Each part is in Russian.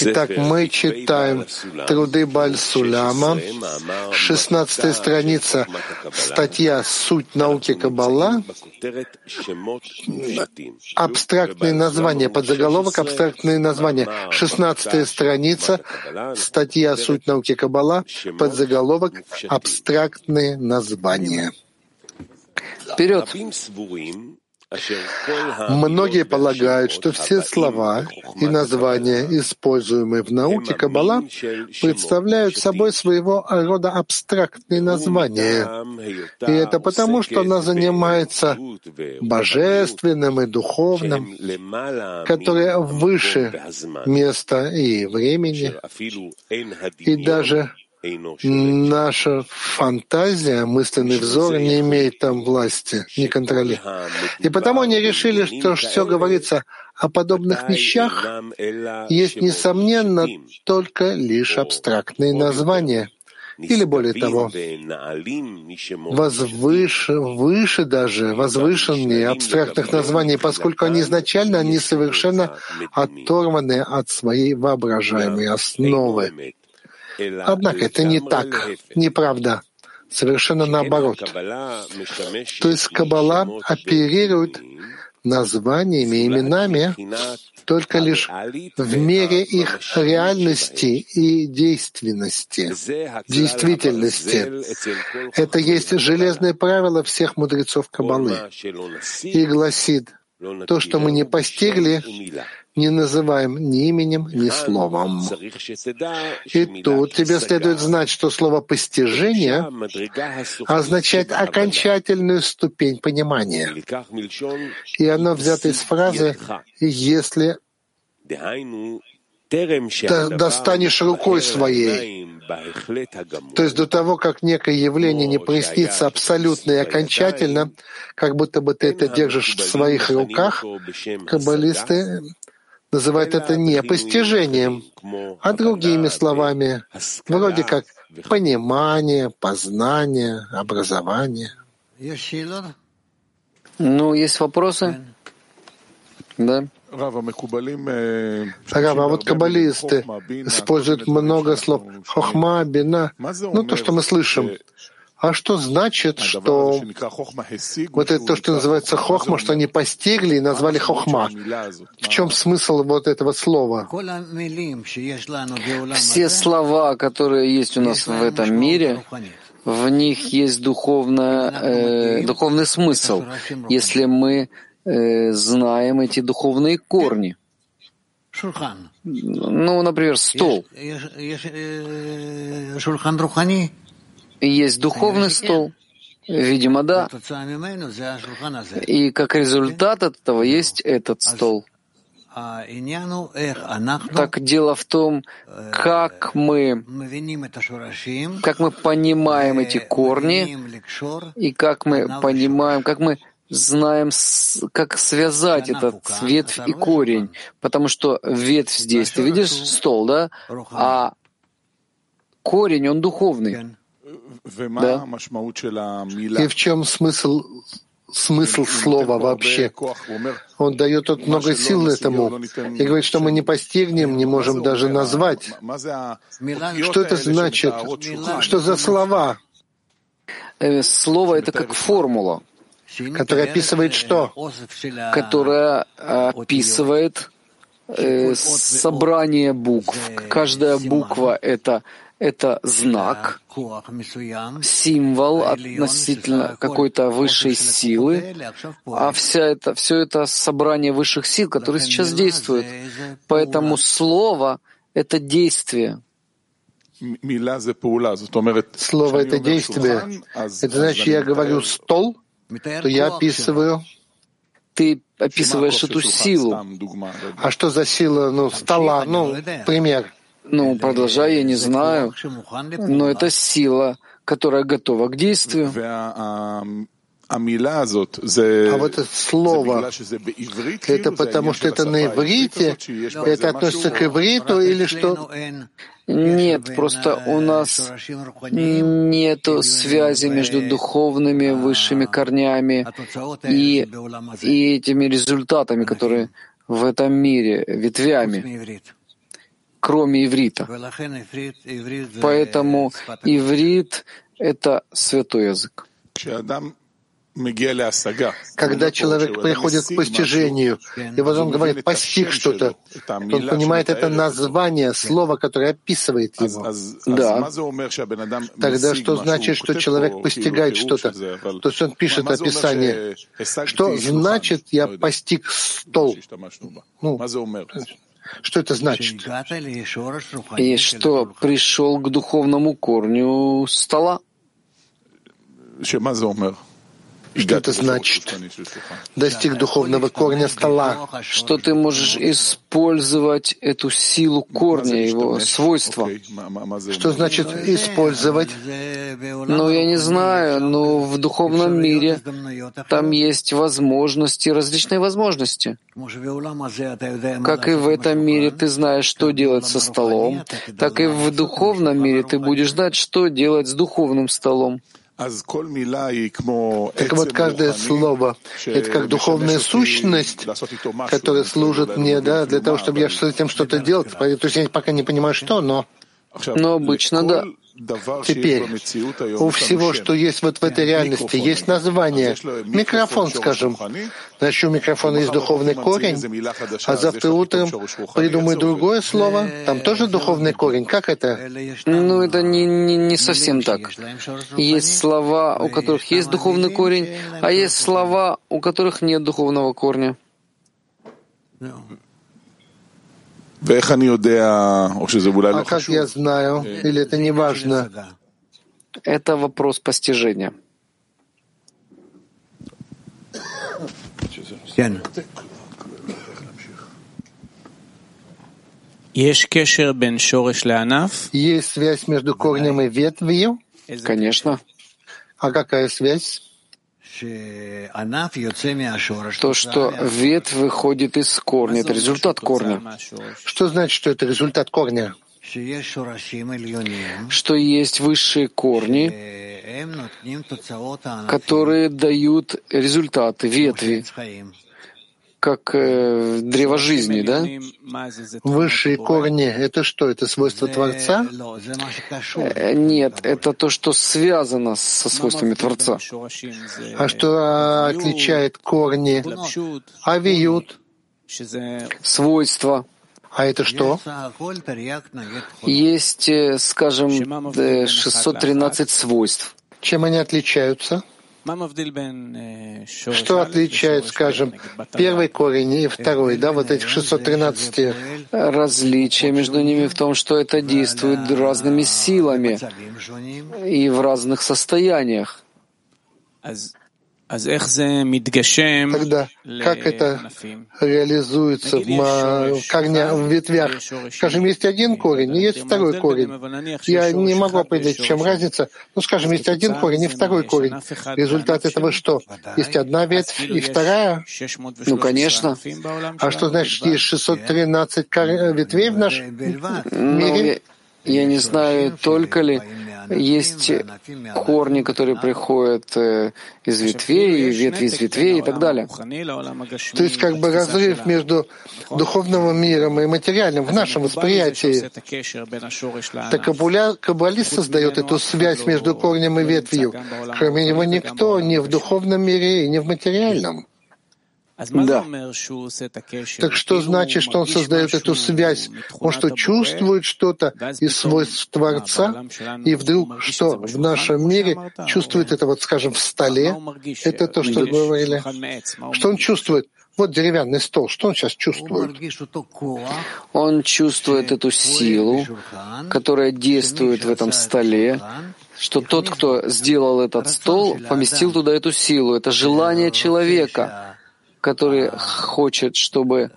Итак, мы читаем труды Бальсуляма, 16 страница, статья «Суть науки Каббала», абстрактные названия, подзаголовок «Абстрактные названия», 16 страница, статья «Суть науки Каббала», подзаголовок «Абстрактные названия». Вперед! Многие полагают, что все слова и названия, используемые в науке Каббала, представляют собой своего рода абстрактные названия. И это потому, что она занимается божественным и духовным, которое выше места и времени, и даже Наша фантазия, мысленный взор не имеет там власти, не контроля. И потому они решили, что все говорится о подобных вещах есть, несомненно, только лишь абстрактные названия. Или более того, возвыше, выше даже, возвышенные абстрактных названий, поскольку они изначально они совершенно оторваны от своей воображаемой основы. Однако это не так, неправда. Совершенно наоборот. То есть Каббала оперирует названиями, именами только лишь в мере их реальности и действенности, действительности. Это есть железное правило всех мудрецов Каббалы и гласит, то, что мы не постигли, не называем ни именем, ни словом. И тут тебе следует знать, что слово «постижение» означает окончательную ступень понимания. И оно взято из фразы «если достанешь рукой своей. То есть до того, как некое явление не прояснится абсолютно и окончательно, как будто бы ты это держишь в своих руках, каббалисты называют это не постижением, а другими словами, вроде как понимание, познание, образование. Ну, есть вопросы? Да. Рав, а вот каббалисты используют много слов хохма, бина, ну то, что мы слышим. А что значит, что вот это то, что называется хохма, что они постигли и назвали хохма? В чем смысл вот этого слова? Все слова, которые есть у нас в этом мире, в них есть духовно, э, духовный смысл, если мы э, знаем эти духовные корни. Ну, например, стол есть духовный стол. Видимо, да. И как результат этого есть этот стол. Так дело в том, как мы, как мы понимаем эти корни, и как мы понимаем, как мы знаем, как связать этот ветвь и корень. Потому что ветвь здесь, ты видишь стол, да? А корень, он духовный. Да? И в чем смысл смысл слова вообще. Он дает тут много сил этому и говорит, что мы не постигнем, не можем даже назвать. Что это значит? Что за слова? Э, слово — это как формула. Которая описывает что? Которая описывает э, собрание букв. Каждая буква — это это знак, символ относительно какой-то высшей силы, а вся это, все это собрание высших сил, которые сейчас действуют. Поэтому слово — это действие. Слово — это действие. Это значит, я говорю «стол», то я описываю ты описываешь эту силу. А что за сила, ну, стола, ну, пример. Ну, продолжай, я не знаю, но это сила, которая готова к действию. А вот это слово, это потому что это на иврите? Это относится к ивриту или что? Нет, просто у нас нет связи между духовными высшими корнями и, и этими результатами, которые в этом мире ветвями, кроме иврита. Поэтому иврит — это святой язык. Когда человек приходит к постижению, и вот он говорит «постиг что-то», он понимает это название, слово, которое описывает его. Да. Тогда что значит, что человек постигает что-то? То есть он пишет описание. Что значит «я постиг стол»? Ну, что это значит? И что пришел к духовному корню стола. Что это значит? Достиг духовного корня стола. Что ты можешь использовать эту силу корня, его свойства. Что значит использовать? Ну, я не знаю, но в духовном мире там есть возможности, различные возможности. Как и в этом мире ты знаешь, что делать со столом, так и в духовном мире ты будешь знать, что делать с духовным столом. Так вот, каждое слово — это как духовная сущность, которая служит мне, да, для того, чтобы я с этим что-то делал. То есть я пока не понимаю, что, но... Но обычно, да. Теперь, у всего, что есть вот в этой реальности, есть название. Микрофон, скажем. Значит, у микрофона есть духовный корень, а завтра утром придумаю другое слово, там тоже духовный корень. Как это? Ну, это не, не, не совсем так. Есть слова, у которых есть духовный корень, а есть слова, у которых нет духовного корня. А как я знаю, или это не важно? Это вопрос постижения. Есть связь между корнем и ветвью? Конечно. А какая связь? То, что ветвь выходит из корня, это результат корня. Что значит, что это результат корня? Что есть высшие корни, которые дают результаты ветви, как э, древо жизни, да? Высшие корни — это что? Это свойство Творца? Э, нет, это то, что связано со свойствами Творца. А что отличает корни? Авиют. Свойства. А это что? Есть, э, скажем, 613 свойств. Чем они отличаются? Что отличает, скажем, первый корень и второй, да, вот этих 613? Различие между ними в том, что это действует разными силами и в разных состояниях. Тогда как это реализуется в, корня, в ветвях? Скажем, есть один корень и есть второй корень. Я не могу определить, в чем разница. Ну, скажем, есть один корень и второй корень. Результат этого что? Есть одна ветвь и вторая? Ну, конечно. А что значит, есть 613 ветвей в нашем мире? Я не знаю, только ли есть корни, которые приходят э, из ветвей, ветви из ветвей и так далее. То есть как бы разрыв между духовным миром и материальным в нашем восприятии. Так каббалист создает эту связь между корнем и ветвью. Кроме него никто ни в духовном мире и ни в материальном. Да. Так что значит, что он создает эту связь? Он что, чувствует что-то из свойств Творца, и вдруг что в нашем мире чувствует это, вот скажем, в столе? Это то, что говорили. Что он чувствует? Вот деревянный стол, что он сейчас чувствует? Он чувствует эту силу, которая действует в этом столе, что тот, кто сделал этот стол, поместил туда эту силу. Это желание человека — который хочет, чтобы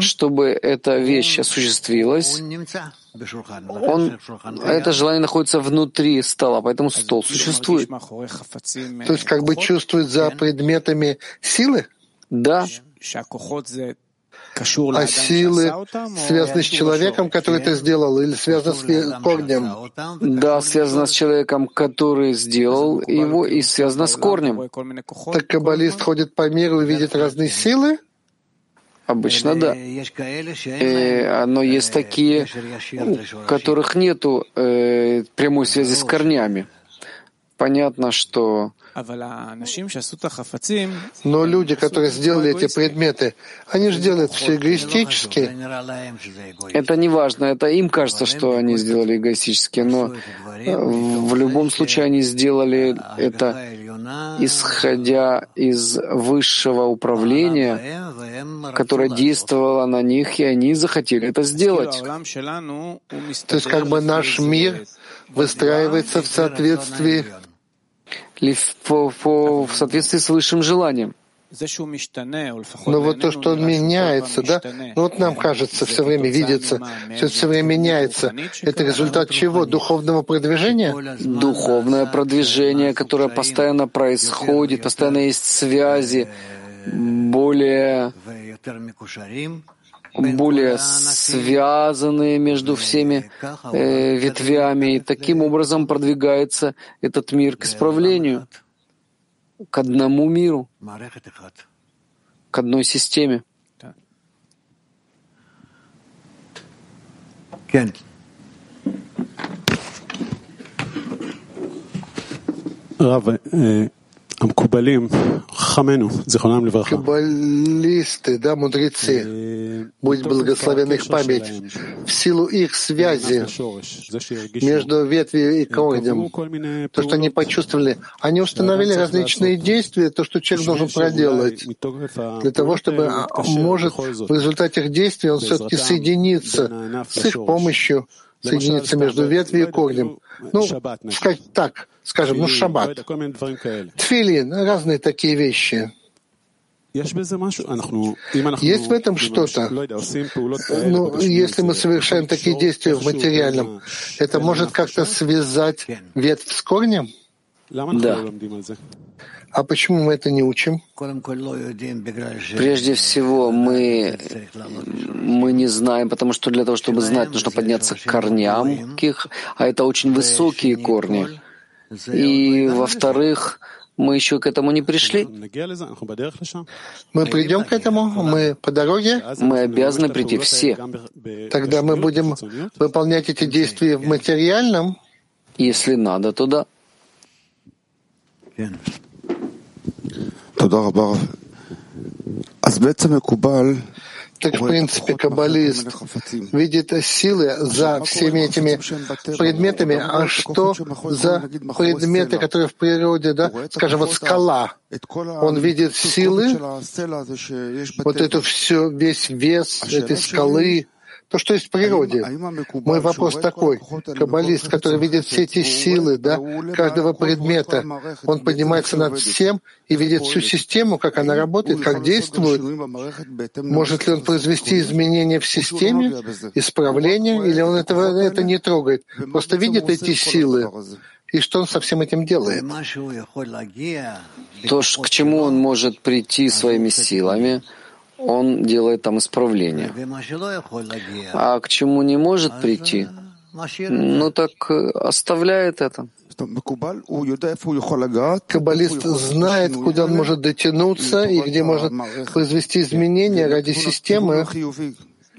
чтобы эта вещь осуществилась, он, это желание находится внутри стола, поэтому стол существует. То есть как бы чувствует за предметами силы? Да. А силы связаны с человеком, который это сделал, или связаны с корнем? Да, связано с человеком, который сделал его, и связано с корнем. Так каббалист ходит по миру и видит разные силы? Обычно да. Э, но есть такие, у которых нет э, прямой связи с корнями. Понятно, что но люди, которые сделали эти предметы, они же делают все эгоистически. Это не важно, это им кажется, что они сделали эгоистически, но э, в любом случае они сделали это, исходя из высшего управления, которое действовало на них, и они захотели это сделать. То есть как бы наш мир выстраивается в соответствии в соответствии с высшим желанием. Но вот то, что он меняется, да, ну вот нам кажется, все время видится, все все время меняется. Это результат чего? Духовного продвижения? Духовное продвижение, которое постоянно происходит, постоянно есть связи, более более связанные между всеми э, ветвями, и таким образом продвигается этот мир к исправлению, к одному миру, к одной системе. Рав, המקובלים, хахамену, зихонам левраха. Каббалисты, да, мудрецы, будь благословен их память, в силу их связи между ветвью и корнем, то, что они почувствовали, они установили различные действия, то, что человек должен проделать, для того, чтобы, а, может, в результате их действий он все-таки соединится с их помощью, соединиться между ветвью и корнем. Ну, сказать так, скажем, ну, шаббат, тфилин, разные такие вещи. Есть в этом что-то? Ну, если мы совершаем такие действия в материальном, это может как-то связать ветвь с корнем? Да. А почему мы это не учим? Прежде всего, мы, мы не знаем, потому что для того, чтобы знать, нужно подняться к корням, а это очень высокие корни. И, во-вторых, мы еще к этому не пришли. Мы придем к этому, мы по дороге. Мы обязаны прийти все. Тогда мы будем выполнять эти действия в материальном. Если надо, то да. Так, в принципе, каббалист видит силы за всеми этими предметами. А что за предметы, которые в природе, да, скажем, вот скала? Он видит силы, вот эту все, весь вес этой скалы, то, что есть в природе. Мой вопрос такой. Каббалист, который видит все эти силы да, каждого предмета, он поднимается над всем и видит всю систему, как она работает, как действует. Может ли он произвести изменения в системе, исправление, или он этого, это не трогает? Просто видит эти силы, и что он со всем этим делает? То, к чему он может прийти своими силами, он делает там исправление. А к чему не может прийти, ну так э, оставляет это. Каббалист знает, куда он может дотянуться и где может произвести изменения ради системы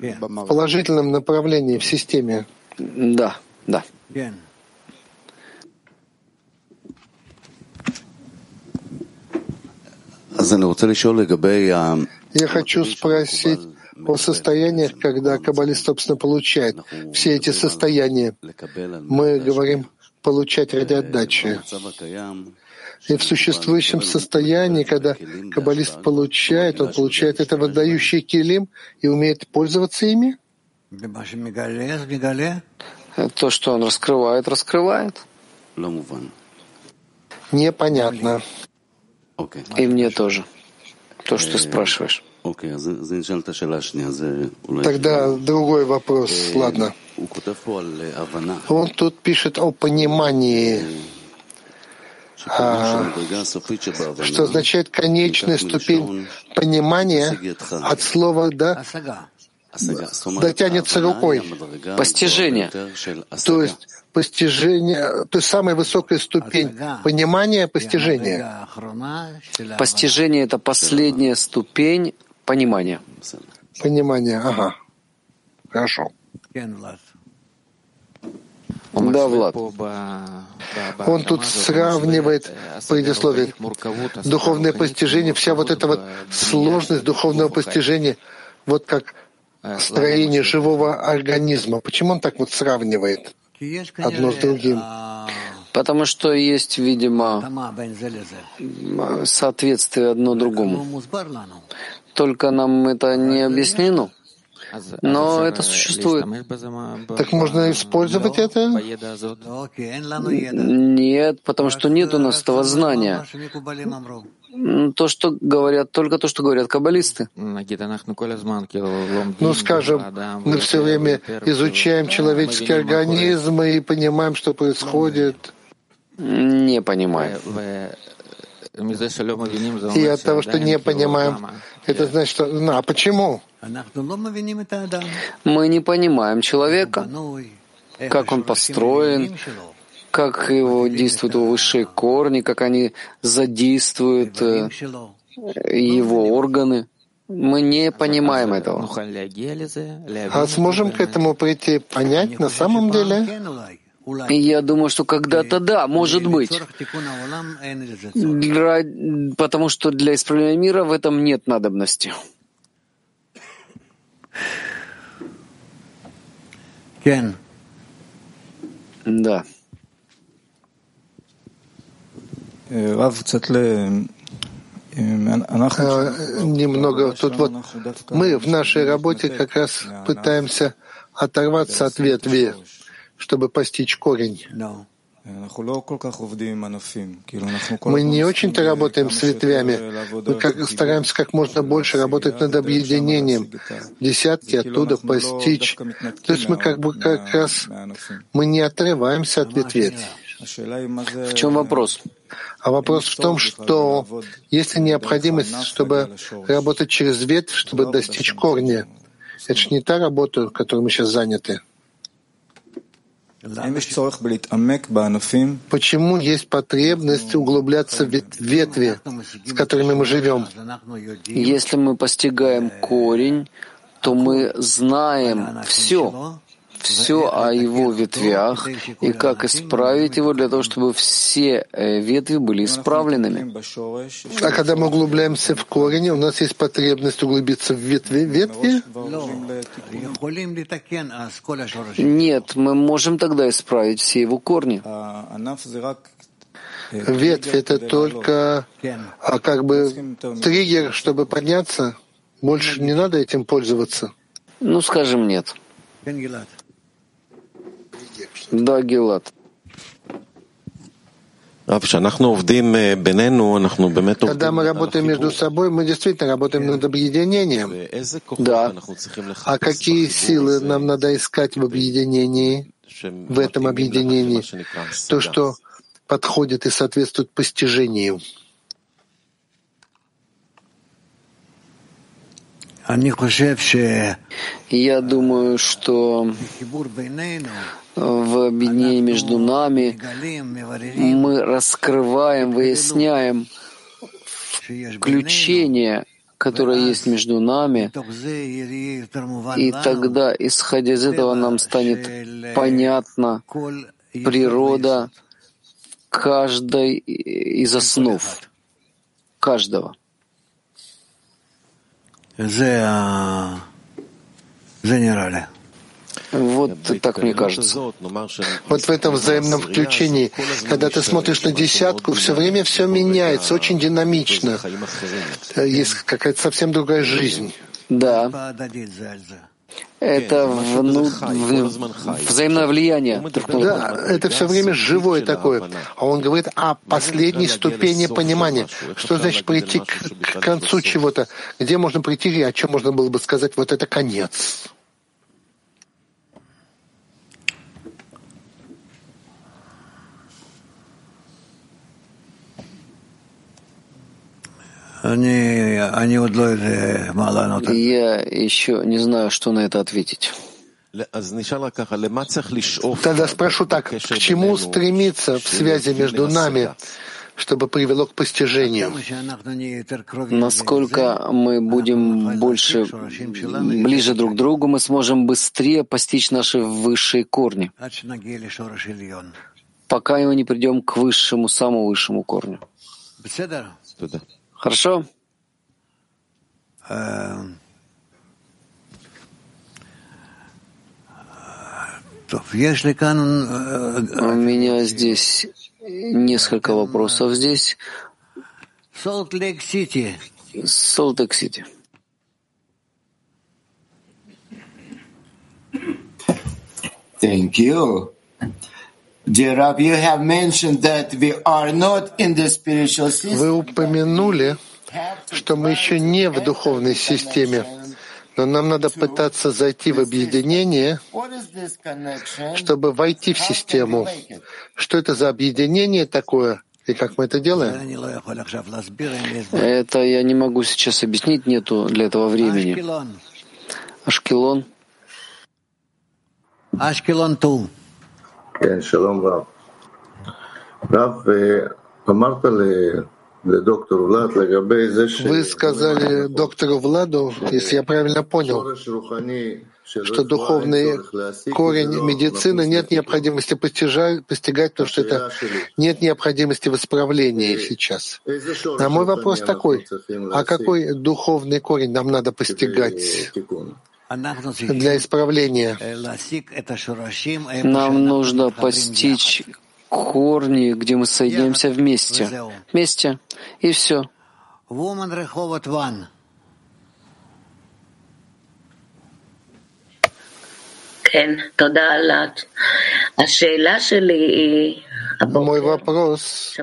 в положительном направлении в системе. Да, да. Я хочу спросить о состояниях, когда каббалист, собственно, получает все эти состояния. Мы говорим получать ради отдачи. И в существующем состоянии, когда каббалист получает, он получает это выдающий килим и умеет пользоваться ими? То, что он раскрывает, раскрывает. Непонятно. И мне тоже то, что ты спрашиваешь. Тогда другой вопрос, ладно. Он тут пишет о понимании. а, что означает конечная ступень понимания от слова «да» дотянется рукой. Постижение. То есть постижение, то есть самая высокая ступень понимания постижения. Постижение — это последняя ступень понимания. Понимание, ага. Хорошо. Да, Влад. Он тут сравнивает предисловие. Духовное постижение, вся вот эта вот сложность духовного постижения, вот как строение живого организма. Почему он так вот сравнивает одно с другим? Потому что есть, видимо, соответствие одно другому. Только нам это не объяснено. Но это существует. Так можно использовать это? Нет, потому что нет у нас этого знания. То, что говорят, только то, что говорят каббалисты. Ну, скажем, мы все время изучаем человеческие организмы и понимаем, что происходит. Не понимаем. И от того, что не понимаем, это значит, что... Ну, а почему? Мы не понимаем человека, как он построен, как его действуют его высшие корни, как они задействуют э, его органы. Мы не понимаем этого. А сможем к этому прийти, понять на самом деле? Я думаю, что когда-то да, может быть. Потому что для исправления мира в этом нет надобности. Да. Рав, немного тут вот мы в нашей работе как раз пытаемся оторваться от ветви чтобы постичь корень. Мы не очень-то работаем с ветвями. Мы как, стараемся как можно больше работать над объединением. Десятки оттуда постичь. То есть мы как бы как раз мы не отрываемся от ветвей. В чем вопрос? А вопрос в том, что есть ли необходимость, чтобы работать через ветвь, чтобы достичь корня. Это же не та работа, которой мы сейчас заняты. Почему есть потребность углубляться в ветви, с которыми мы живем? Если мы постигаем корень, то мы знаем все, все о его ветвях и как исправить его для того, чтобы все э, ветви были исправленными. А когда мы углубляемся в корень, у нас есть потребность углубиться в ветви? ветви? Нет, мы можем тогда исправить все его корни. Ветвь — это только а как бы триггер, чтобы подняться. Больше не надо этим пользоваться. Ну, скажем, нет. Да, Гилат. Когда мы работаем между собой, мы действительно работаем над объединением. Да. А какие силы нам надо искать в объединении, в этом объединении? То, что подходит и соответствует постижению. Я думаю, что в объединении между нами. Мы раскрываем, выясняем включение, которое есть между нами, и тогда, исходя из этого, нам станет понятна природа каждой из основ, каждого. Вот так мне кажется. Вот в этом взаимном включении, когда ты смотришь на десятку, все время все меняется, очень динамично. Есть какая-то совсем другая жизнь. Да. Это вну... взаимное влияние друга. Да, это все время живое такое. А он говорит о последней ступени понимания. Что значит прийти к, к концу чего-то? Где можно прийти и о чем можно было бы сказать, вот это конец? Я еще не знаю, что на это ответить. Тогда спрошу так, к чему стремиться в связи между нами, чтобы привело к постижению? Насколько мы будем больше ближе друг к другу, мы сможем быстрее постичь наши высшие корни, пока мы не придем к высшему, самому высшему корню. Хорошо? Эм, У меня здесь несколько вопросов здесь. Солт-Лейк-Сити. Солт-Лейк-Сити. Thank you. Вы упомянули, что мы еще не в духовной системе, но нам надо пытаться зайти в объединение, чтобы войти в систему. Что это за объединение такое? И как мы это делаем? Это я не могу сейчас объяснить, нету для этого времени. Ашкелон. Ашкелон Ту. Вы сказали доктору Владу, если я правильно понял, что духовный корень медицины нет необходимости постижать, постигать, потому что это нет необходимости в исправлении сейчас. А мой вопрос такой, а какой духовный корень нам надо постигать? Для исправления. Нам нужно постичь корни, где мы соединяемся вместе. Вместе. И все. Мой вопрос.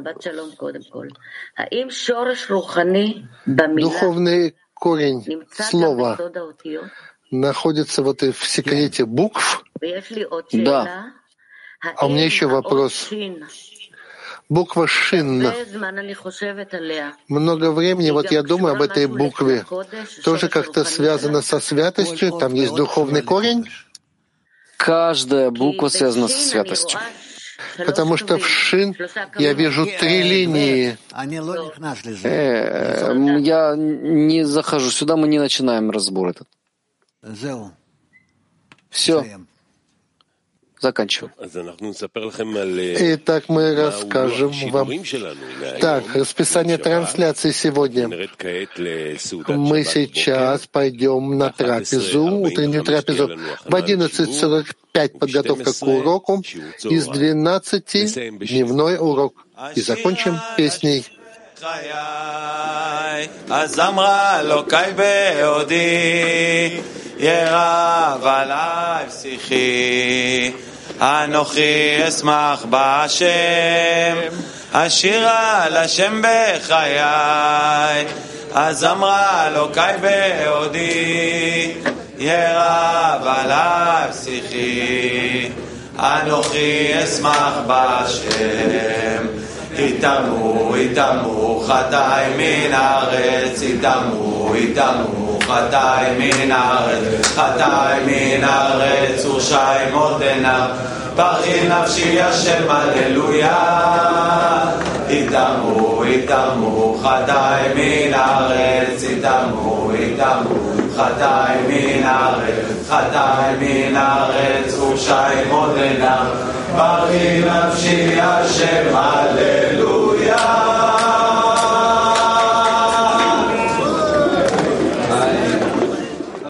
Духовный корень слова находится вот в секрете букв? Да. А у меня еще вопрос. Буква «шин». Много времени, вот я думаю об этой букве. Тоже как-то связано со святостью? Там есть духовный корень? Каждая буква связана со святостью. Потому что в шин я вижу три линии. Э, я не захожу сюда, мы не начинаем разбор этот. Все. Заканчиваю. Итак, мы расскажем вам. Так, расписание трансляции сегодня. Мы сейчас пойдем на трапезу, утреннюю трапезу. В 11.45 подготовка к уроку, из 12 дневной урок. И закончим песней. ירב עליי שיחי, אנוכי אשמח בהשם, אשירה על השם בחיי, אז אמרה אלוקיי בעודי, ירב עליי שיחי, אנוכי אשמח בהשם. יטמאו, יטמאו חטאי מן הארץ, יטמאו, יטמאו חטאי מן הארץ, חטאי מן הארץ, ורשעים עיניו, ברכי נפשי השם הללויה. יטמאו, יטמאו חטאי מן הארץ, יטמאו, יטמאו חטאי מן הארץ, חטאי מן הארץ, ורשעים עיניו, ברכי נפשי השם הללויה.